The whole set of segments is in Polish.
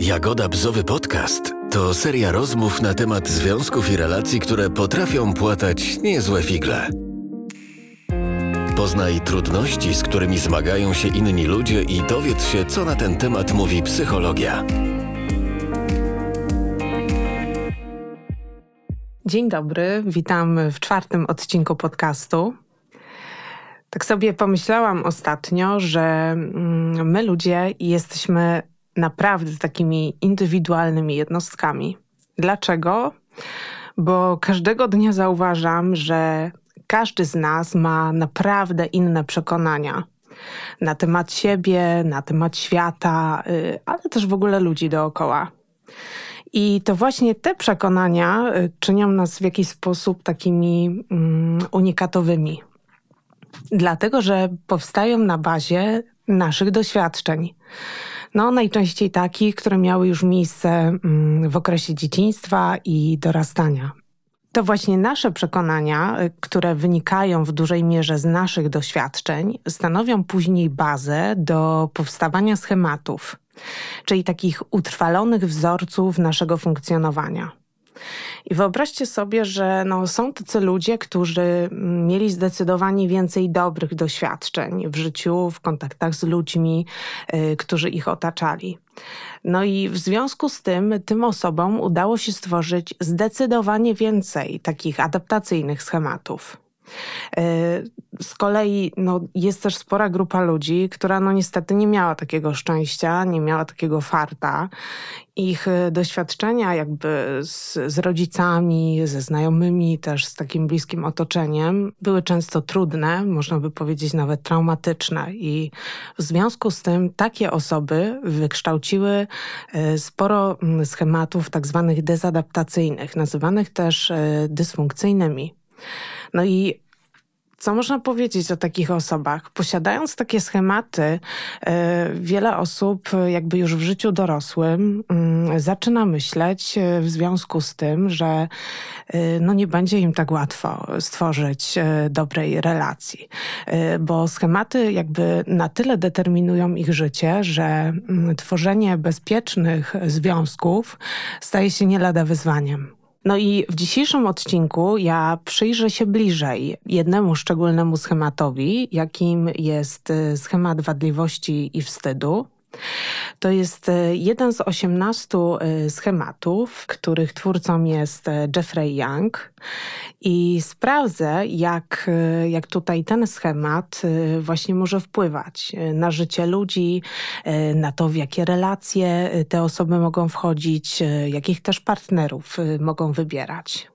Jagoda Bzowy Podcast to seria rozmów na temat związków i relacji, które potrafią płatać niezłe figle. Poznaj trudności, z którymi zmagają się inni ludzie i dowiedz się, co na ten temat mówi psychologia. Dzień dobry, witam w czwartym odcinku podcastu. Tak sobie pomyślałam ostatnio, że mm, my ludzie jesteśmy naprawdę takimi indywidualnymi jednostkami. Dlaczego? Bo każdego dnia zauważam, że każdy z nas ma naprawdę inne przekonania na temat siebie, na temat świata, y, ale też w ogóle ludzi dookoła. I to właśnie te przekonania y, czynią nas w jakiś sposób takimi mm, unikatowymi. Dlatego, że powstają na bazie naszych doświadczeń. No, najczęściej takich, które miały już miejsce mm, w okresie dzieciństwa i dorastania. To właśnie nasze przekonania, y, które wynikają w dużej mierze z naszych doświadczeń, stanowią później bazę do powstawania schematów, czyli takich utrwalonych wzorców naszego funkcjonowania. I wyobraźcie sobie, że no, są tacy ludzie, którzy mieli zdecydowanie więcej dobrych doświadczeń w życiu, w kontaktach z ludźmi, yy, którzy ich otaczali. No i w związku z tym, tym osobom udało się stworzyć zdecydowanie więcej takich adaptacyjnych schematów. E, z kolei no, jest też spora grupa ludzi, która no niestety nie miała takiego szczęścia, nie miała takiego farta. Ich e, doświadczenia jakby z, z rodzicami, ze znajomymi, też z takim bliskim otoczeniem były często trudne, można by powiedzieć nawet traumatyczne. I w związku z tym takie osoby wykształciły e, sporo schematów tak zwanych dezadaptacyjnych, nazywanych też dysfunkcyjnymi. No i co można powiedzieć o takich osobach? Posiadając takie schematy, e, wiele osób jakby już w życiu dorosłym mm, zaczyna myśleć e, w związku z tym, że e, no nie będzie im tak łatwo stworzyć dobrej relacji, bo schematy jakby na tyle determinują ich życie, że mm, tworzenie bezpiecznych związków staje się nie lada wyzwaniem. No i w dzisiejszym odcinku ja przyjrzę się bliżej jednemu szczególnemu schematowi, jakim jest y, schemat wadliwości i wstydu. To jest e, jeden z 18 e, schematów, których twórcą jest e, Jeffrey Young. I sprawdzę, jak, jak tutaj ten schemat właśnie może wpływać na życie ludzi, na to, w jakie relacje te osoby mogą wchodzić, jakich też partnerów mogą wybierać.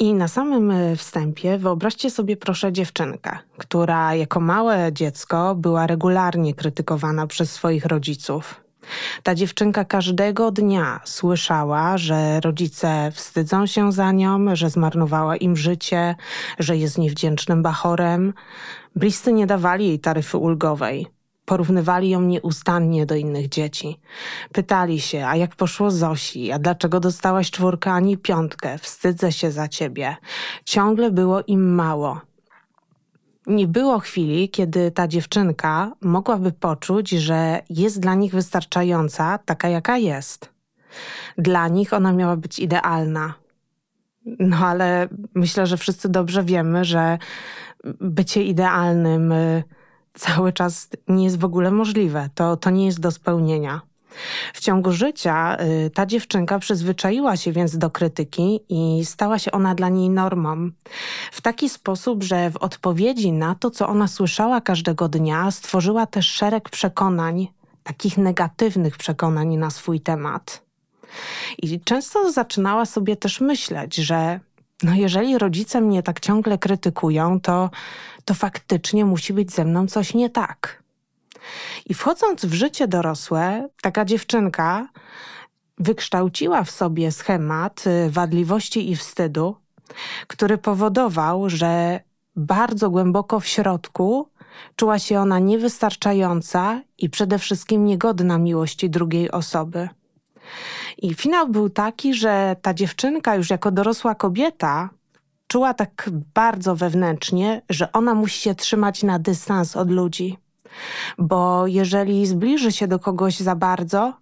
I na samym e, wstępie wyobraźcie sobie proszę dziewczynkę, która jako małe dziecko była regularnie krytykowana przez swoich rodziców. Ta dziewczynka każdego dnia słyszała, że rodzice wstydzą się za nią, że zmarnowała im życie, że jest niewdzięcznym bachorem. Bliscy nie dawali jej taryfy ulgowej. Porównywali ją nieustannie do innych dzieci. Pytali się, a jak poszło Zosi, a dlaczego dostałaś czwórkę ani piątkę, wstydzę się za ciebie. Ciągle było im mało. Nie było chwili, kiedy ta dziewczynka mogłaby poczuć, że jest dla nich wystarczająca, taka jaka jest. Dla nich ona miała być idealna. No ale myślę, że wszyscy dobrze wiemy, że bycie idealnym y, cały czas nie jest w ogóle możliwe. To, to nie jest do spełnienia. W ciągu życia y, ta dziewczynka przyzwyczaiła się więc do krytyki i stała się ona dla niej normą. W taki sposób, że w odpowiedzi na to, co ona słyszała każdego dnia, stworzyła też szereg przekonań, takich negatywnych przekonań na swój temat. I często zaczynała sobie też myśleć, że no jeżeli rodzice mnie tak ciągle krytykują, to, to faktycznie musi być ze mną coś nie tak. I wchodząc w życie dorosłe, taka dziewczynka wykształciła w sobie schemat y, wadliwości i wstydu, który powodował, że bardzo głęboko w środku czuła się ona niewystarczająca i przede wszystkim niegodna miłości drugiej osoby. I finał był taki, że ta dziewczynka już jako dorosła kobieta czuła tak bardzo wewnętrznie, że ona musi się trzymać na dystans od ludzi. Bo jeżeli zbliży się do kogoś za bardzo,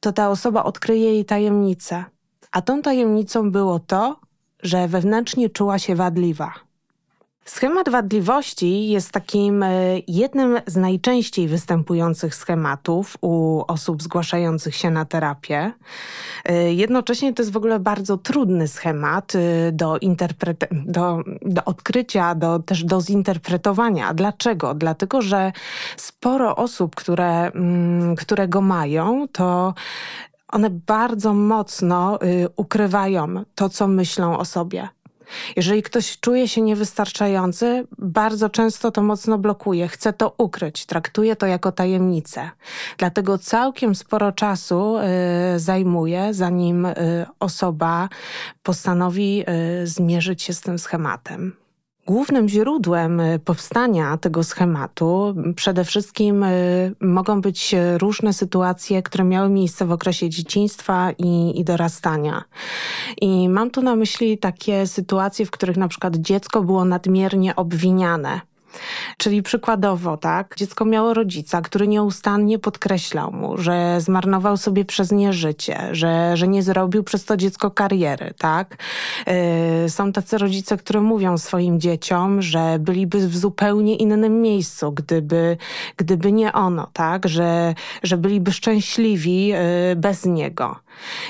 to ta osoba odkryje jej tajemnicę. A tą tajemnicą było to, że wewnętrznie czuła się wadliwa. Schemat wadliwości jest takim e, jednym z najczęściej występujących schematów u osób zgłaszających się na terapię. E, jednocześnie to jest w ogóle bardzo trudny schemat e, do, do, do odkrycia, do, też do zinterpretowania. Dlaczego? Dlatego, że sporo osób, które, mm, które go mają, to one bardzo mocno y, ukrywają to, co myślą o sobie. Jeżeli ktoś czuje się niewystarczający, bardzo często to mocno blokuje, chce to ukryć, traktuje to jako tajemnicę. Dlatego całkiem sporo czasu y, zajmuje, zanim y, osoba postanowi y, zmierzyć się z tym schematem. Głównym źródłem y, powstania tego schematu przede wszystkim y, mogą być różne sytuacje, które miały miejsce w okresie dzieciństwa i, i, dorastania. I mam tu na myśli takie sytuacje, w których na przykład dziecko było nadmiernie obwiniane Czyli przykładowo, tak, dziecko miało rodzica, który nieustannie podkreślał mu, że zmarnował sobie przez nie życie, że, że nie zrobił przez to dziecko kariery, tak. Yy, są tacy rodzice, którzy mówią swoim dzieciom, że byliby w zupełnie innym miejscu, gdyby, gdyby nie ono, tak, że, że byliby szczęśliwi yy, bez niego.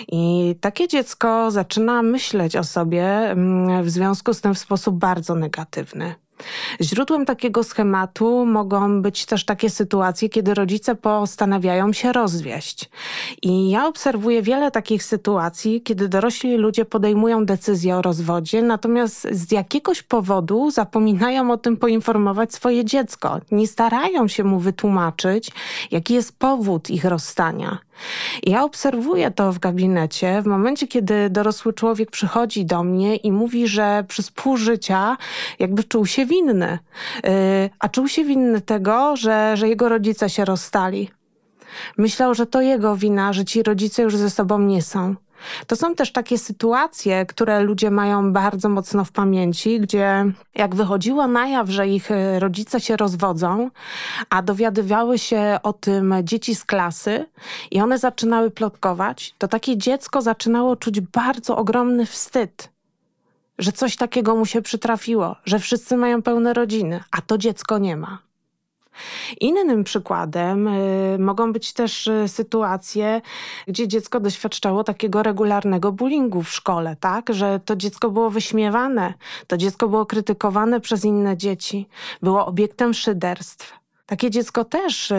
I takie dziecko zaczyna myśleć o sobie mm, w związku z tym w sposób bardzo negatywny. Źródłem takiego schematu mogą być też takie sytuacje, kiedy rodzice postanawiają się rozwieść. I ja obserwuję wiele takich sytuacji, kiedy dorośli ludzie podejmują decyzję o rozwodzie, natomiast z jakiegoś powodu zapominają o tym poinformować swoje dziecko. Nie starają się mu wytłumaczyć, jaki jest powód ich rozstania. Ja obserwuję to w gabinecie w momencie, kiedy dorosły człowiek przychodzi do mnie i mówi, że przez pół życia jakby czuł się winny. Yy, a czuł się winny tego, że, że jego rodzice się rozstali. Myślał, że to jego wina, że ci rodzice już ze sobą nie są. To są też takie sytuacje, które ludzie mają bardzo mocno w pamięci, gdzie jak wychodziło na jaw, że ich e, rodzice się rozwodzą, a dowiadywały się o tym dzieci z klasy i one zaczynały plotkować, to takie dziecko zaczynało czuć bardzo ogromny wstyd że coś takiego mu się przytrafiło, że wszyscy mają pełne rodziny, a to dziecko nie ma. Innym przykładem y, mogą być też y, sytuacje, gdzie dziecko doświadczało takiego regularnego bullyingu w szkole, tak? Że to dziecko było wyśmiewane, to dziecko było krytykowane przez inne dzieci, było obiektem szyderstw. Takie dziecko też y,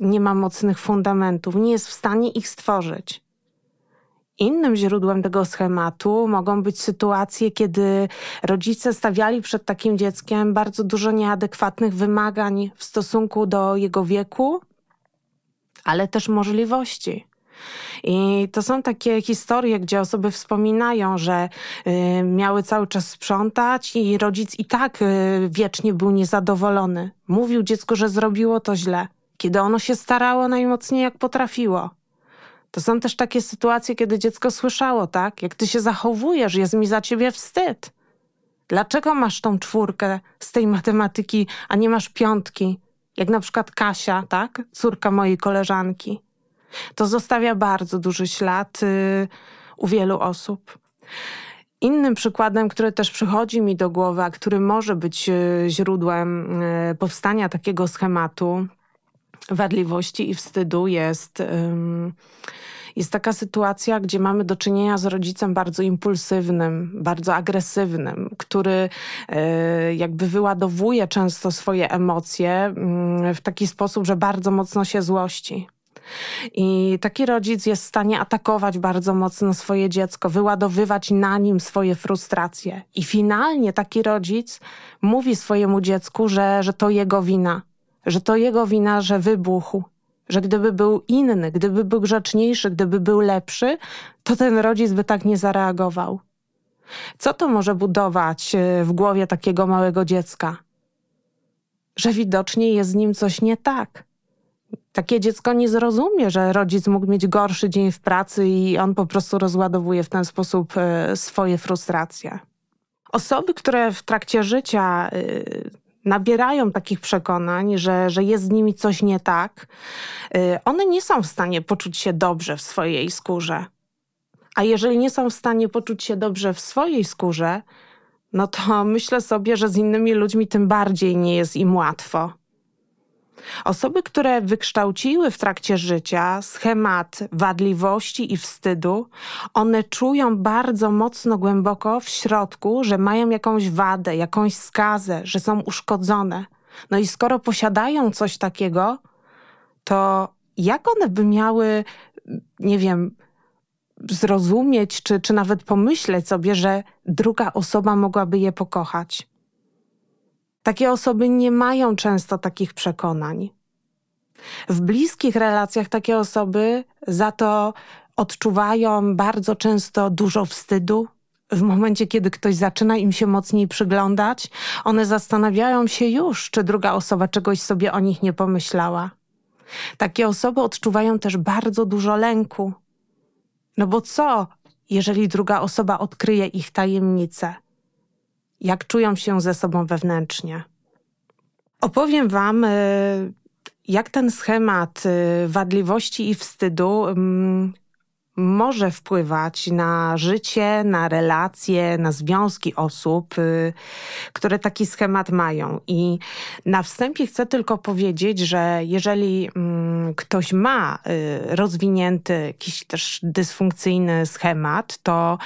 nie ma mocnych fundamentów, nie jest w stanie ich stworzyć. Innym źródłem tego schematu mogą być sytuacje, kiedy rodzice stawiali przed takim dzieckiem bardzo dużo nieadekwatnych wymagań w stosunku do jego wieku, ale też możliwości. I to są takie historie, gdzie osoby wspominają, że y, miały cały czas sprzątać i rodzic i tak y, wiecznie był niezadowolony. Mówił dziecku, że zrobiło to źle, kiedy ono się starało najmocniej jak potrafiło. To są też takie sytuacje, kiedy dziecko słyszało, tak? Jak ty się zachowujesz, jest mi za ciebie wstyd. Dlaczego masz tą czwórkę z tej matematyki, a nie masz piątki? Jak na przykład Kasia, tak? Córka mojej koleżanki. To zostawia bardzo duży ślad yy, u wielu osób. Innym przykładem, który też przychodzi mi do głowy, a który może być yy, źródłem yy, powstania takiego schematu wadliwości i wstydu, jest. Jest taka sytuacja, gdzie mamy do czynienia z rodzicem bardzo impulsywnym, bardzo agresywnym, który e, jakby wyładowuje często swoje emocje mm, w taki sposób, że bardzo mocno się złości. I taki rodzic jest w stanie atakować bardzo mocno swoje dziecko, wyładowywać na nim swoje frustracje. I finalnie taki rodzic mówi swojemu dziecku, że, że to jego wina, że to jego wina, że wybuchł, że gdyby był inny, gdyby był grzeczniejszy, gdyby był lepszy, to ten rodzic by tak nie zareagował. Co to może budować e, w głowie takiego małego dziecka? Że widocznie jest z nim coś nie tak. Takie dziecko nie zrozumie, że rodzic mógł mieć gorszy dzień w pracy i on po prostu rozładowuje w ten sposób e, swoje frustracje. Osoby, które w trakcie życia e, nabierają takich przekonań, że, że jest z nimi coś nie tak, y, one nie są w stanie poczuć się dobrze w swojej skórze. A jeżeli nie są w stanie poczuć się dobrze w swojej skórze, no to myślę sobie, że z innymi ludźmi tym bardziej nie jest im łatwo. Osoby, które wykształciły w trakcie życia schemat wadliwości i wstydu, one czują bardzo mocno głęboko w środku, że mają jakąś wadę, jakąś skazę, że są uszkodzone. No i skoro posiadają coś takiego, to jak one by miały, nie wiem, zrozumieć, czy, czy nawet pomyśleć sobie, że druga osoba mogłaby je pokochać? Takie osoby nie mają często takich przekonań. W bliskich relacjach takie osoby za to odczuwają bardzo często dużo wstydu. W momencie, kiedy ktoś zaczyna im się mocniej przyglądać, one zastanawiają się już, czy druga osoba czegoś sobie o nich nie pomyślała. Takie osoby odczuwają też bardzo dużo lęku. No bo co, jeżeli druga osoba odkryje ich tajemnicę? Jak czują się ze sobą wewnętrznie. Opowiem Wam, y, jak ten schemat y, wadliwości i wstydu mm, może wpływać na życie, na relacje, na związki osób, y, które taki schemat mają. I na wstępie chcę tylko powiedzieć, że jeżeli mm, ktoś ma y, rozwinięty jakiś też dysfunkcyjny schemat, to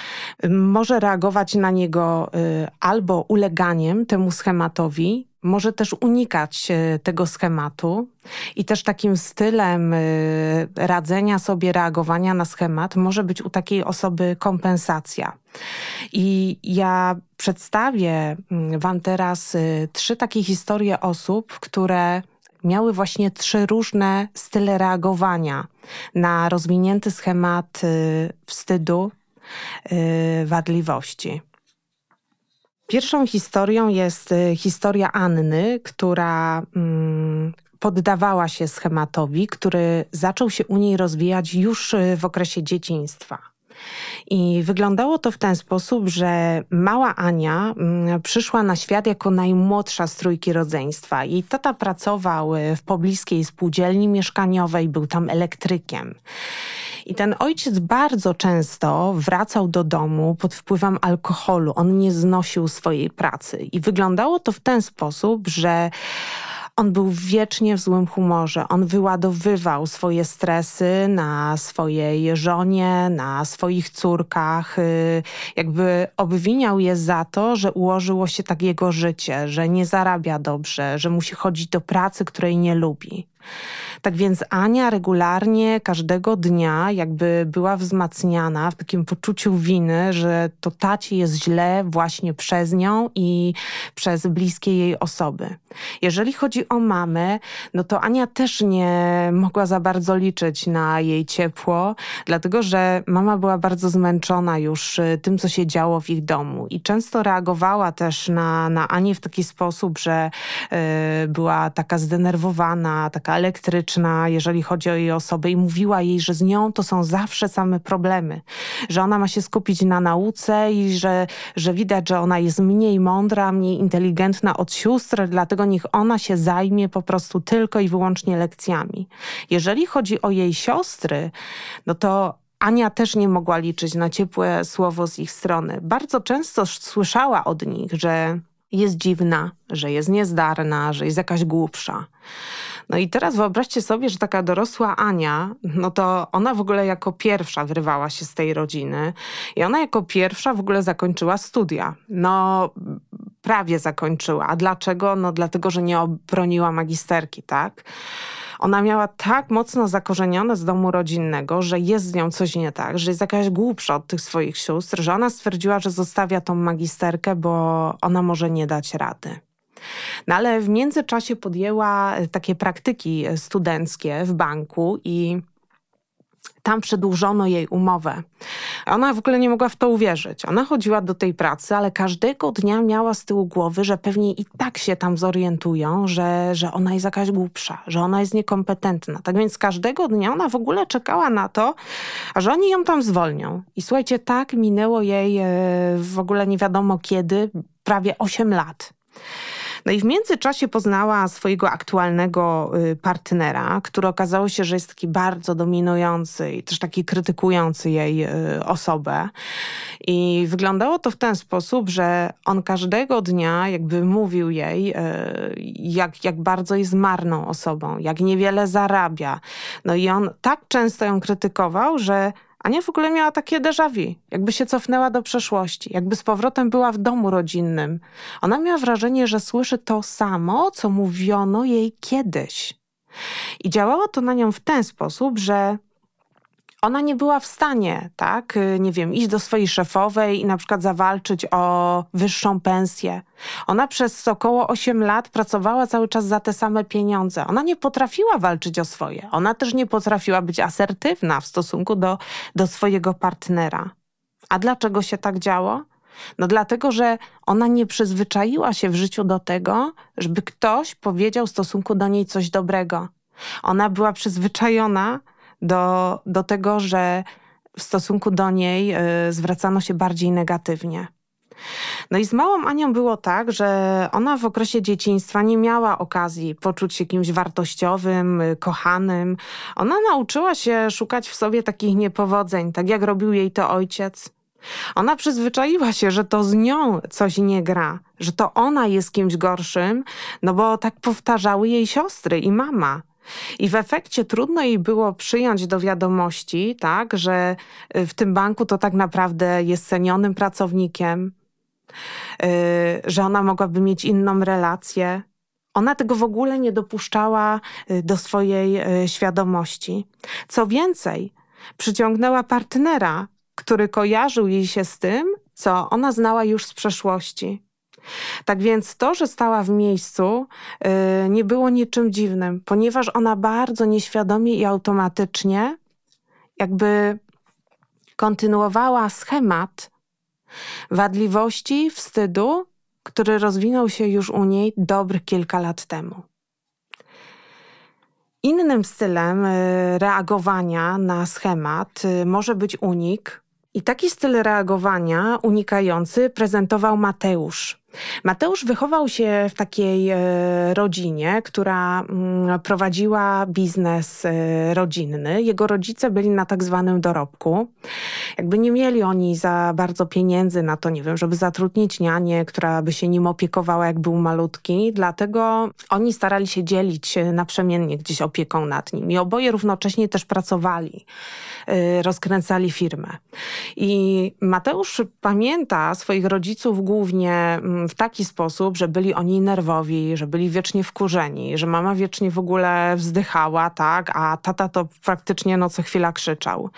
może reagować na niego y, albo uleganiem temu schematowi, może też unikać e, tego schematu i też takim stylem e, radzenia sobie, reagowania na schemat może być u takiej osoby kompensacja. I ja przedstawię mm, Wam teraz e, trzy takie historie osób, które miały właśnie trzy różne style reagowania na rozwinięty schemat wstydu, wadliwości. Pierwszą historią jest y, historia Anny, która mm, poddawała się schematowi, który zaczął się u niej rozwijać już y, w okresie dzieciństwa. I wyglądało to w ten sposób, że mała Ania mm, przyszła na świat jako najmłodsza z trójki rodzeństwa. Jej tata pracował y, w pobliskiej spółdzielni mieszkaniowej, był tam elektrykiem. I ten ojciec bardzo często wracał do domu pod wpływem alkoholu. On nie znosił swojej pracy. I wyglądało to w ten sposób, że on był wiecznie w złym humorze. On wyładowywał swoje stresy na swojej żonie, na swoich córkach. Y, jakby obwiniał je za to, że ułożyło się tak jego życie, że nie zarabia dobrze, że musi chodzić do pracy, której nie lubi. Tak więc Ania regularnie każdego dnia jakby była wzmacniana w takim poczuciu winy, że to taci jest źle właśnie przez nią i przez bliskie jej osoby. Jeżeli chodzi o mamę, no to Ania też nie mogła za bardzo liczyć na jej ciepło, dlatego że mama była bardzo zmęczona już y, tym, co się działo w ich domu i często reagowała też na, na Anię w taki sposób, że y, była taka zdenerwowana, taka elektryczna, jeżeli chodzi o jej osobę i mówiła jej, że z nią to są zawsze same problemy, że ona ma się skupić na nauce i że, że widać, że ona jest mniej mądra, mniej inteligentna od sióstr, dlatego niech ona się zajmie po prostu tylko i wyłącznie lekcjami. Jeżeli chodzi o jej siostry, no to Ania też nie mogła liczyć na ciepłe słowo z ich strony. Bardzo często słyszała od nich, że jest dziwna, że jest niezdarna, że jest jakaś głupsza. No i teraz wyobraźcie sobie, że taka dorosła Ania, no to ona w ogóle jako pierwsza wyrwała się z tej rodziny i ona jako pierwsza w ogóle zakończyła studia. No prawie zakończyła. A dlaczego? No dlatego, że nie obroniła magisterki, tak? Ona miała tak mocno zakorzenione z domu rodzinnego, że jest z nią coś nie tak, że jest jakaś głupsza od tych swoich sióstr, że ona stwierdziła, że zostawia tą magisterkę, bo ona może nie dać rady. No ale w międzyczasie podjęła takie praktyki studenckie w banku i tam przedłużono jej umowę. Ona w ogóle nie mogła w to uwierzyć. Ona chodziła do tej pracy, ale każdego dnia miała z tyłu głowy, że pewnie i tak się tam zorientują, że, że ona jest jakaś głupsza, że ona jest niekompetentna. Tak więc każdego dnia ona w ogóle czekała na to, że oni ją tam zwolnią. I słuchajcie, tak minęło jej e, w ogóle nie wiadomo kiedy, prawie 8 lat. No i w międzyczasie poznała swojego aktualnego y, partnera, który okazało się, że jest taki bardzo dominujący i też taki krytykujący jej y, osobę. I wyglądało to w ten sposób, że on każdego dnia jakby mówił jej, y, jak, jak bardzo jest marną osobą, jak niewiele zarabia. No i on tak często ją krytykował, że Ania w ogóle miała takie déjà vu, jakby się cofnęła do przeszłości, jakby z powrotem była w domu rodzinnym. Ona miała wrażenie, że słyszy to samo, co mówiono jej kiedyś. I działało to na nią w ten sposób, że ona nie była w stanie, tak, y, nie wiem, iść do swojej szefowej i na przykład zawalczyć o wyższą pensję. Ona przez około 8 lat pracowała cały czas za te same pieniądze. Ona nie potrafiła walczyć o swoje. Ona też nie potrafiła być asertywna w stosunku do, do swojego partnera. A dlaczego się tak działo? No dlatego, że ona nie przyzwyczaiła się w życiu do tego, żeby ktoś powiedział w stosunku do niej coś dobrego. Ona była przyzwyczajona do, do tego, że w stosunku do niej y, zwracano się bardziej negatywnie. No i z małą Anią było tak, że ona w okresie dzieciństwa nie miała okazji poczuć się kimś wartościowym, y, kochanym. Ona nauczyła się szukać w sobie takich niepowodzeń, tak jak robił jej to ojciec. Ona przyzwyczaiła się, że to z nią coś nie gra, że to ona jest kimś gorszym, no bo tak powtarzały jej siostry i mama. I w efekcie trudno jej było przyjąć do wiadomości, tak, że y, w tym banku to tak naprawdę jest cenionym pracownikiem, yy, że ona mogłaby mieć inną relację. Ona tego w ogóle nie dopuszczała y, do swojej y, świadomości. Co więcej, przyciągnęła partnera, który kojarzył jej się z tym, co ona znała już z przeszłości. Tak więc to, że stała w miejscu, yy, nie było niczym dziwnym, ponieważ ona bardzo nieświadomie i automatycznie jakby kontynuowała schemat wadliwości, wstydu, który rozwinął się już u niej dobrych kilka lat temu. Innym stylem y, reagowania na schemat y, może być unik. I taki styl reagowania unikający prezentował Mateusz, Mateusz wychował się w takiej e, rodzinie, która mm, prowadziła biznes e, rodzinny. Jego rodzice byli na tak zwanym dorobku. Jakby nie mieli oni za bardzo pieniędzy na to, nie wiem, żeby zatrudnić nianię, która by się nim opiekowała, jak był malutki. Dlatego oni starali się dzielić naprzemiennie gdzieś opieką nad nim. I oboje równocześnie też pracowali, e, rozkręcali firmę. I Mateusz pamięta swoich rodziców głównie mm, w taki sposób, że byli oni nerwowi, że byli wiecznie wkurzeni, że mama wiecznie w ogóle wzdychała, tak, a tata to praktycznie no co chwila krzyczał.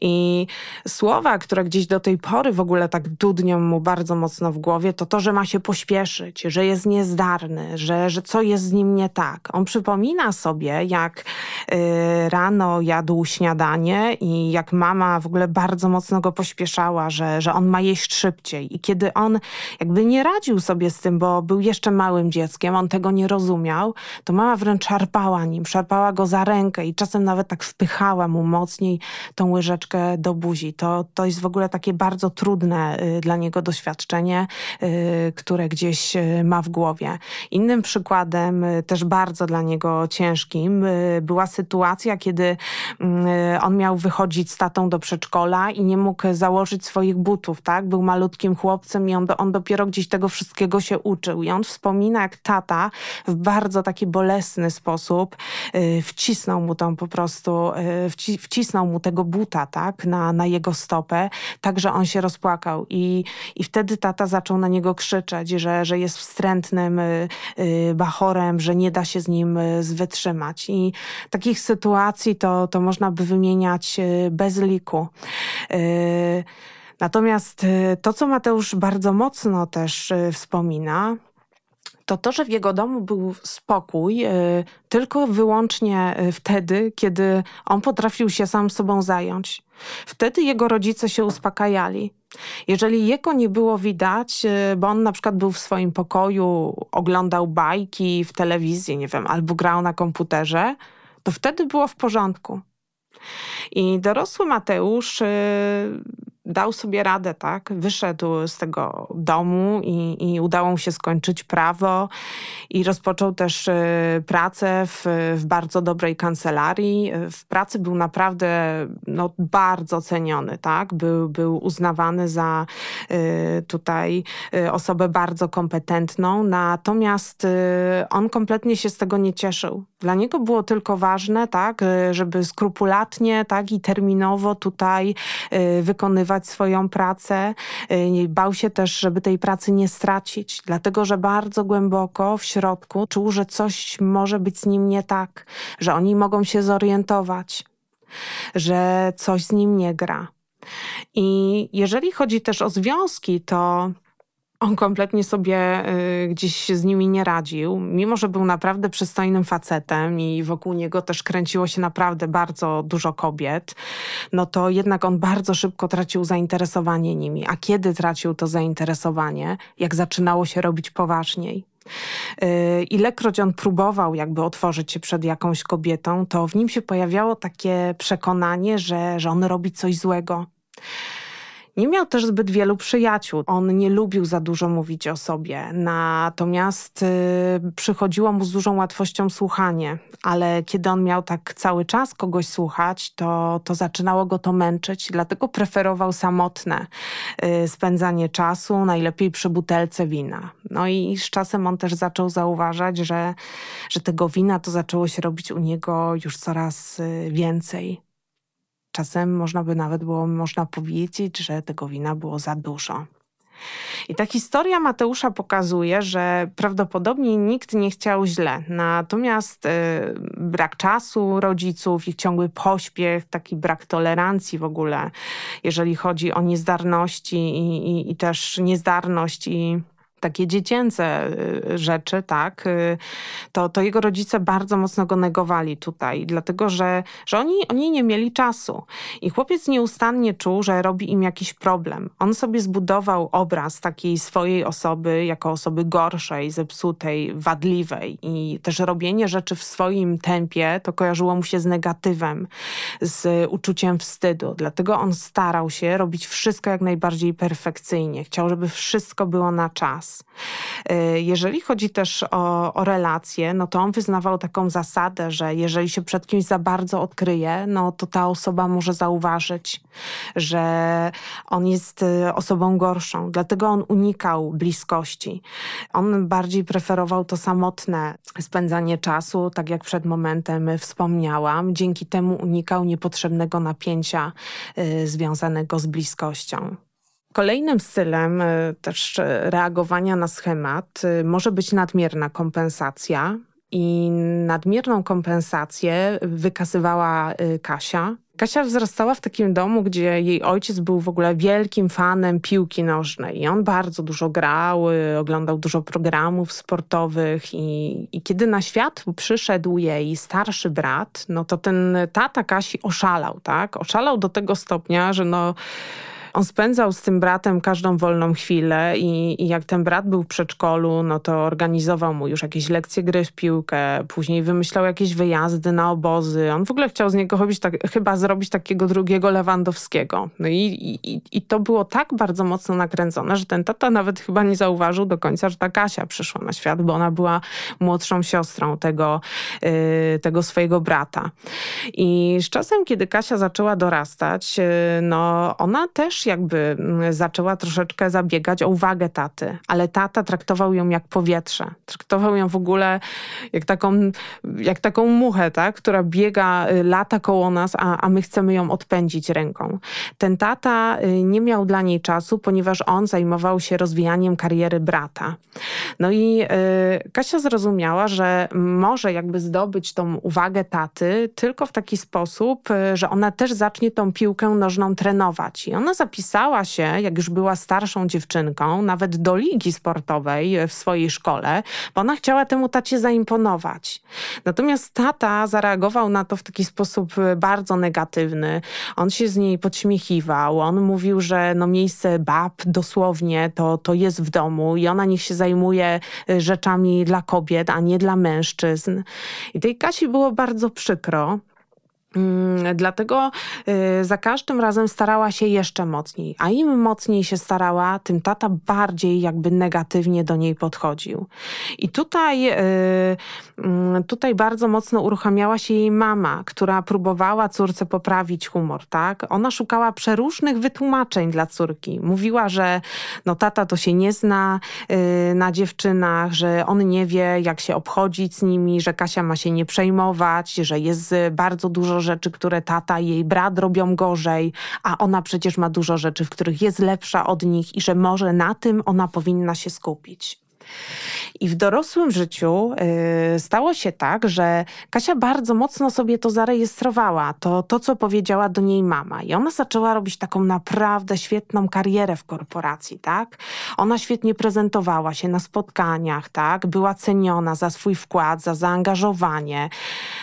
I słowa, które gdzieś do tej pory w ogóle tak dudnią mu bardzo mocno w głowie, to to, że ma się pośpieszyć, że jest niezdarny, że, że co jest z nim nie tak. On przypomina sobie, jak y, rano jadł śniadanie i jak mama w ogóle bardzo mocno go pośpieszała, że, że on ma jeść szybciej. I kiedy on jakby nie radził sobie z tym, bo był jeszcze małym dzieckiem, on tego nie rozumiał, to mama wręcz szarpała nim, szarpała go za rękę i czasem nawet tak wpychała mu mocniej tą łyżeczkę do buzi. To, to jest w ogóle takie bardzo trudne y, dla niego doświadczenie, y, które gdzieś y, ma w głowie. Innym przykładem, też bardzo dla niego ciężkim, była sytuacja, kiedy on miał wychodzić z tatą do przedszkola i nie mógł założyć swoich butów, tak? Był malutkim chłopcem i on, on dopiero gdzieś tego wszystkiego się uczył. I on wspomina, jak tata w bardzo taki bolesny sposób y, wcisnął mu tam po prostu, y, wci, wcisnął mu tego buta, tak, na, na jego stopę, tak, że on się rozpłakał. I, i wtedy tata zaczął na niego krzyczeć, że, że jest wstrętnym y, y bachorem, że nie da się z nim wytrzymać. I takich sytuacji to, to można by wymieniać bez liku. Natomiast y, to, co Mateusz bardzo mocno też y, wspomina, to to, że w jego domu był spokój y, tylko wyłącznie wtedy, kiedy on potrafił się sam sobą zająć. Wtedy jego rodzice się uspokajali. Jeżeli jego nie było widać, bo on na przykład był w swoim pokoju, oglądał bajki w telewizji, nie wiem, albo grał na komputerze, to wtedy było w porządku. I dorosły Mateusz dał sobie radę, tak? Wyszedł z tego domu i, i udało mu się skończyć prawo i rozpoczął też y, pracę w, w bardzo dobrej kancelarii. W pracy był naprawdę no, bardzo ceniony, tak? Był, był uznawany za y, tutaj y, osobę bardzo kompetentną, natomiast on kompletnie się z tego nie cieszył. Dla niego było tylko ważne, tak, żeby skrupulatnie, tak i terminowo tutaj wykonywać swoją pracę. Bał się też, żeby tej pracy nie stracić, dlatego że bardzo głęboko w środku czuł, że coś może być z nim nie tak, że oni mogą się zorientować, że coś z nim nie gra. I jeżeli chodzi też o związki, to on kompletnie sobie y, gdzieś z nimi nie radził, mimo że był naprawdę przystojnym facetem i wokół niego też kręciło się naprawdę bardzo dużo kobiet, no to jednak on bardzo szybko tracił zainteresowanie nimi. A kiedy tracił to zainteresowanie? Jak zaczynało się robić poważniej. Y, ilekroć on próbował jakby otworzyć się przed jakąś kobietą, to w nim się pojawiało takie przekonanie, że, że on robi coś złego. Nie miał też zbyt wielu przyjaciół. On nie lubił za dużo mówić o sobie, natomiast y, przychodziło mu z dużą łatwością słuchanie, ale kiedy on miał tak cały czas kogoś słuchać, to, to zaczynało go to męczyć, dlatego preferował samotne y, spędzanie czasu, najlepiej przy butelce wina. No i z czasem on też zaczął zauważać, że, że tego wina to zaczęło się robić u niego już coraz y, więcej. Czasem można by nawet było można powiedzieć, że tego wina było za dużo. I ta historia Mateusza pokazuje, że prawdopodobnie nikt nie chciał źle. Natomiast y, brak czasu rodziców, ich ciągły pośpiech, taki brak tolerancji w ogóle, jeżeli chodzi o niezdarności i, i, i też niezdarność i takie dziecięce y, rzeczy, tak, y, to, to jego rodzice bardzo mocno go negowali tutaj, dlatego że, że oni, oni nie mieli czasu. I chłopiec nieustannie czuł, że robi im jakiś problem. On sobie zbudował obraz takiej swojej osoby jako osoby gorszej, zepsutej, wadliwej i też robienie rzeczy w swoim tempie to kojarzyło mu się z negatywem, z uczuciem wstydu. Dlatego on starał się robić wszystko jak najbardziej perfekcyjnie. Chciał, żeby wszystko było na czas. Y, jeżeli chodzi też o, o relacje, no to on wyznawał taką zasadę, że jeżeli się przed kimś za bardzo odkryje, no to ta osoba może zauważyć, że on jest y, osobą gorszą. Dlatego on unikał bliskości. On bardziej preferował to samotne spędzanie czasu, tak jak przed momentem wspomniałam. Dzięki temu unikał niepotrzebnego napięcia y, związanego z bliskością. Kolejnym stylem y, też reagowania na schemat y, może być nadmierna kompensacja. I nadmierną kompensację wykazywała y, Kasia. Kasia wzrastała w takim domu, gdzie jej ojciec był w ogóle wielkim fanem piłki nożnej i on bardzo dużo grał, oglądał dużo programów sportowych i, i kiedy na świat przyszedł jej starszy brat, no to ten tata Kasi oszalał, tak? Oszalał do tego stopnia, że no on spędzał z tym bratem każdą wolną chwilę i, i jak ten brat był w przedszkolu, no to organizował mu już jakieś lekcje gry w piłkę, później wymyślał jakieś wyjazdy na obozy. On w ogóle chciał z niego tak, chyba zrobić takiego drugiego Lewandowskiego. No i, i, i to było tak bardzo mocno nakręcone, że ten tata nawet chyba nie zauważył do końca, że ta Kasia przyszła na świat, bo ona była młodszą siostrą tego, yy, tego swojego brata. I z czasem, kiedy Kasia zaczęła dorastać, yy, no ona też jakby mm, zaczęła troszeczkę zabiegać o uwagę taty, ale tata traktował ją jak powietrze. Traktował ją w ogóle jak taką, jak taką muchę, tak? która biega y, lata koło nas, a, a my chcemy ją odpędzić ręką. Ten tata y, nie miał dla niej czasu, ponieważ on zajmował się rozwijaniem kariery brata. No i y, Kasia zrozumiała, że może jakby zdobyć tą uwagę taty tylko w taki sposób, że ona też zacznie tą piłkę nożną trenować. I ona zapisała się, jak już była starszą dziewczynką, nawet do ligi sportowej w swojej szkole, bo ona chciała temu tacie zaimponować. Natomiast tata zareagował na to w taki sposób bardzo negatywny. On się z niej podśmiechiwał, on mówił, że no miejsce bab dosłownie to, to jest w domu i ona niech się zajmuje rzeczami dla kobiet, a nie dla mężczyzn. I tej Kasi było bardzo przykro, dlatego y, za każdym razem starała się jeszcze mocniej, a im mocniej się starała, tym tata bardziej jakby negatywnie do niej podchodził. I tutaj, y, mm, tutaj bardzo mocno uruchamiała się jej mama, która próbowała córce poprawić humor, tak? Ona szukała przeróżnych wytłumaczeń dla córki. Mówiła, że no tata to się nie zna y, na dziewczynach, że on nie wie jak się obchodzić z nimi, że Kasia ma się nie przejmować, że jest bardzo dużo rzeczy, które tata i jej brat robią gorzej, a ona przecież ma dużo rzeczy, w których jest lepsza od nich i że może na tym ona powinna się skupić. I w dorosłym życiu y, stało się tak, że Kasia bardzo mocno sobie to zarejestrowała, to, to co powiedziała do niej mama. I ona zaczęła robić taką naprawdę świetną karierę w korporacji, tak? Ona świetnie prezentowała się na spotkaniach, tak? Była ceniona za swój wkład, za zaangażowanie.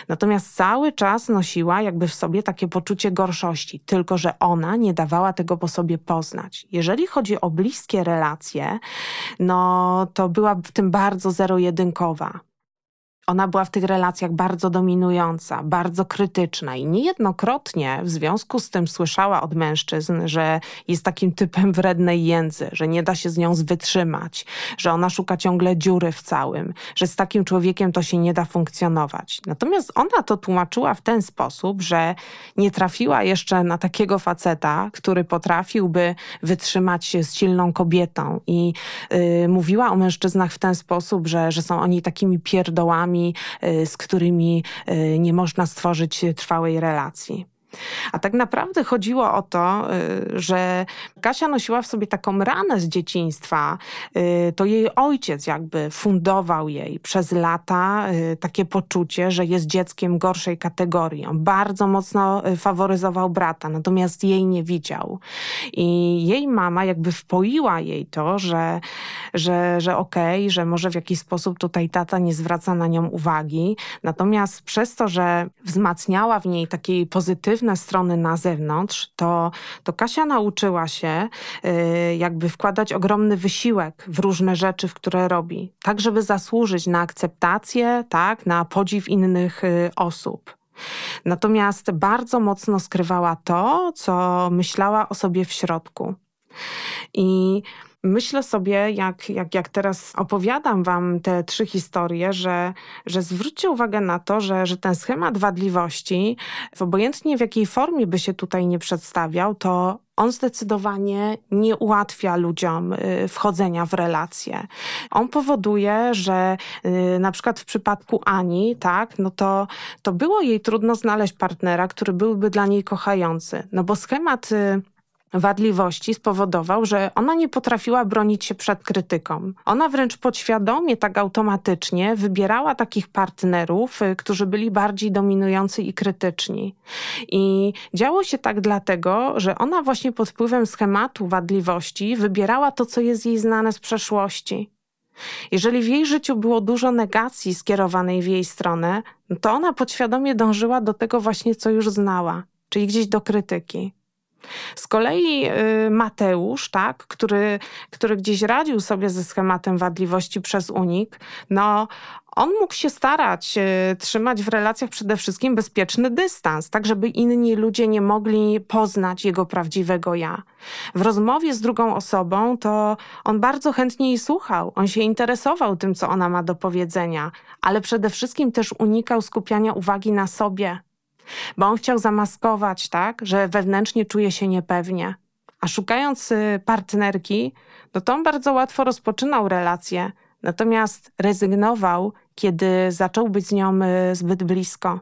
Natomiast cały czas nosiła jakby w sobie takie poczucie gorszości, tylko że ona nie dawała tego po sobie poznać. Jeżeli chodzi o bliskie relacje, no to była w tym bardzo zero-jedynkowa. Ona była w tych relacjach bardzo dominująca, bardzo krytyczna i niejednokrotnie w związku z tym słyszała od mężczyzn, że jest takim typem wrednej jędzy, że nie da się z nią wytrzymać, że ona szuka ciągle dziury w całym, że z takim człowiekiem to się nie da funkcjonować. Natomiast ona to tłumaczyła w ten sposób, że nie trafiła jeszcze na takiego faceta, który potrafiłby wytrzymać się z silną kobietą i yy, mówiła o mężczyznach w ten sposób, że, że są oni takimi pierdołami, Y, z którymi y, nie można stworzyć trwałej relacji. A tak naprawdę chodziło o to, y, że Kasia nosiła w sobie taką ranę z dzieciństwa. Y, to jej ojciec jakby fundował jej przez lata y, takie poczucie, że jest dzieckiem gorszej kategorii. On bardzo mocno faworyzował brata, natomiast jej nie widział. I jej mama jakby wpoiła jej to, że, że, że okej, okay, że może w jakiś sposób tutaj tata nie zwraca na nią uwagi. Natomiast przez to, że wzmacniała w niej takiej pozytywnej pozytywne strony na zewnątrz, to, to Kasia nauczyła się y, jakby wkładać ogromny wysiłek w różne rzeczy, w które robi, tak żeby zasłużyć na akceptację, tak, na podziw innych y, osób. Natomiast bardzo mocno skrywała to, co myślała o sobie w środku. I Myślę sobie, jak, jak, jak teraz opowiadam wam te trzy historie, że, że zwróćcie uwagę na to, że, że ten schemat wadliwości, obojętnie w jakiej formie by się tutaj nie przedstawiał, to on zdecydowanie nie ułatwia ludziom y, wchodzenia w relacje. On powoduje, że y, na przykład w przypadku Ani, tak, no to, to było jej trudno znaleźć partnera, który byłby dla niej kochający. No bo schemat y, wadliwości spowodował, że ona nie potrafiła bronić się przed krytyką. Ona wręcz podświadomie, tak automatycznie wybierała takich partnerów, y, którzy byli bardziej dominujący i krytyczni. I działo się tak dlatego, że ona właśnie pod wpływem schematu wadliwości wybierała to, co jest jej znane z przeszłości. Jeżeli w jej życiu było dużo negacji skierowanej w jej stronę, to ona podświadomie dążyła do tego właśnie, co już znała, czyli gdzieś do krytyki. Z kolei y, Mateusz, tak, który, który gdzieś radził sobie ze schematem wadliwości przez unik, no on mógł się starać y, trzymać w relacjach przede wszystkim bezpieczny dystans, tak żeby inni ludzie nie mogli poznać jego prawdziwego ja. W rozmowie z drugą osobą to on bardzo chętnie jej słuchał, on się interesował tym, co ona ma do powiedzenia, ale przede wszystkim też unikał skupiania uwagi na sobie bo on chciał zamaskować, tak, że wewnętrznie czuje się niepewnie. A szukając y, partnerki, no to on bardzo łatwo rozpoczynał relację, natomiast rezygnował, kiedy zaczął być z nią y, zbyt blisko.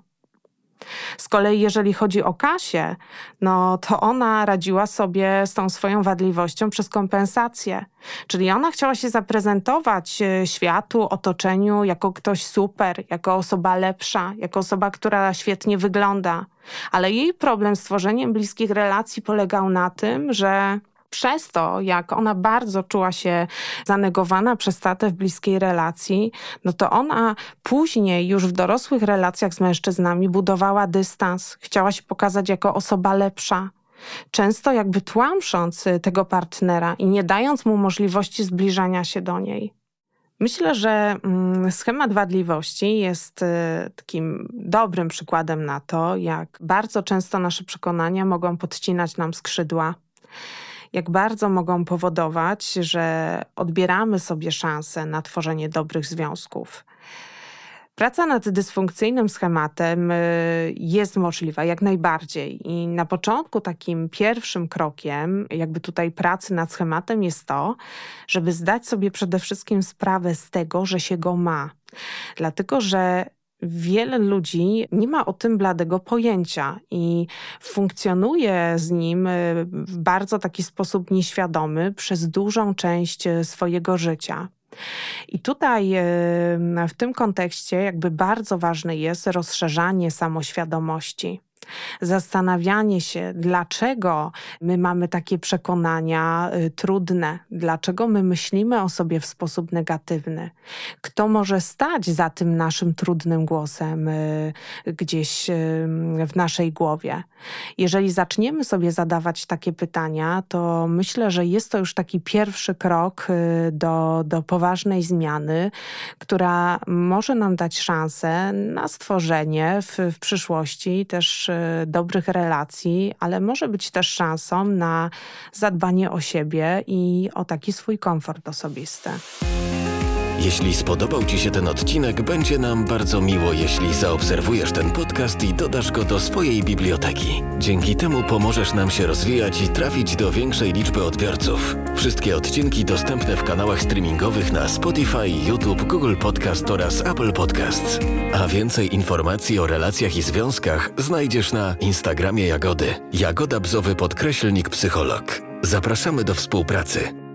Z kolei jeżeli chodzi o Kasię, no to ona radziła sobie z tą swoją wadliwością przez kompensację. Czyli ona chciała się zaprezentować e, światu, otoczeniu jako ktoś super, jako osoba lepsza, jako osoba, która świetnie wygląda. Ale jej problem z tworzeniem bliskich relacji polegał na tym, że przez to, jak ona bardzo czuła się zanegowana przez tatę w bliskiej relacji, no to ona później już w dorosłych relacjach z mężczyznami budowała dystans, chciała się pokazać jako osoba lepsza. Często jakby tłamsząc tego partnera i nie dając mu możliwości zbliżania się do niej. Myślę, że mm, schemat wadliwości jest y, takim dobrym przykładem na to, jak bardzo często nasze przekonania mogą podcinać nam skrzydła, jak bardzo mogą powodować, że odbieramy sobie szansę na tworzenie dobrych związków. Praca nad dysfunkcyjnym schematem y, jest możliwa jak najbardziej. I na początku takim pierwszym krokiem, jakby tutaj pracy nad schematem, jest to, żeby zdać sobie przede wszystkim sprawę z tego, że się go ma. Dlatego, że wiele ludzi nie ma o tym bladego pojęcia i funkcjonuje z nim y, w bardzo taki sposób nieświadomy przez dużą część y, swojego życia. I tutaj w tym kontekście jakby bardzo ważne jest rozszerzanie samoświadomości zastanawianie się, dlaczego my mamy takie przekonania y, trudne, dlaczego my myślimy o sobie w sposób negatywny, kto może stać za tym naszym trudnym głosem y, gdzieś y, w naszej głowie. Jeżeli zaczniemy sobie zadawać takie pytania, to myślę, że jest to już taki pierwszy krok do, do poważnej zmiany, która może nam dać szansę na stworzenie w, w przyszłości też dobrych relacji, ale może być też szansą na zadbanie o siebie i o taki swój komfort osobisty. Jeśli spodobał Ci się ten odcinek, będzie nam bardzo miło, jeśli zaobserwujesz ten podcast i dodasz go do swojej biblioteki. Dzięki temu pomożesz nam się rozwijać i trafić do większej liczby odbiorców. Wszystkie odcinki dostępne w kanałach streamingowych na Spotify, YouTube, Google Podcast oraz Apple Podcasts. A więcej informacji o relacjach i związkach znajdziesz na Instagramie Jagody. Jagoda Bzowy podkreślnik psycholog. Zapraszamy do współpracy.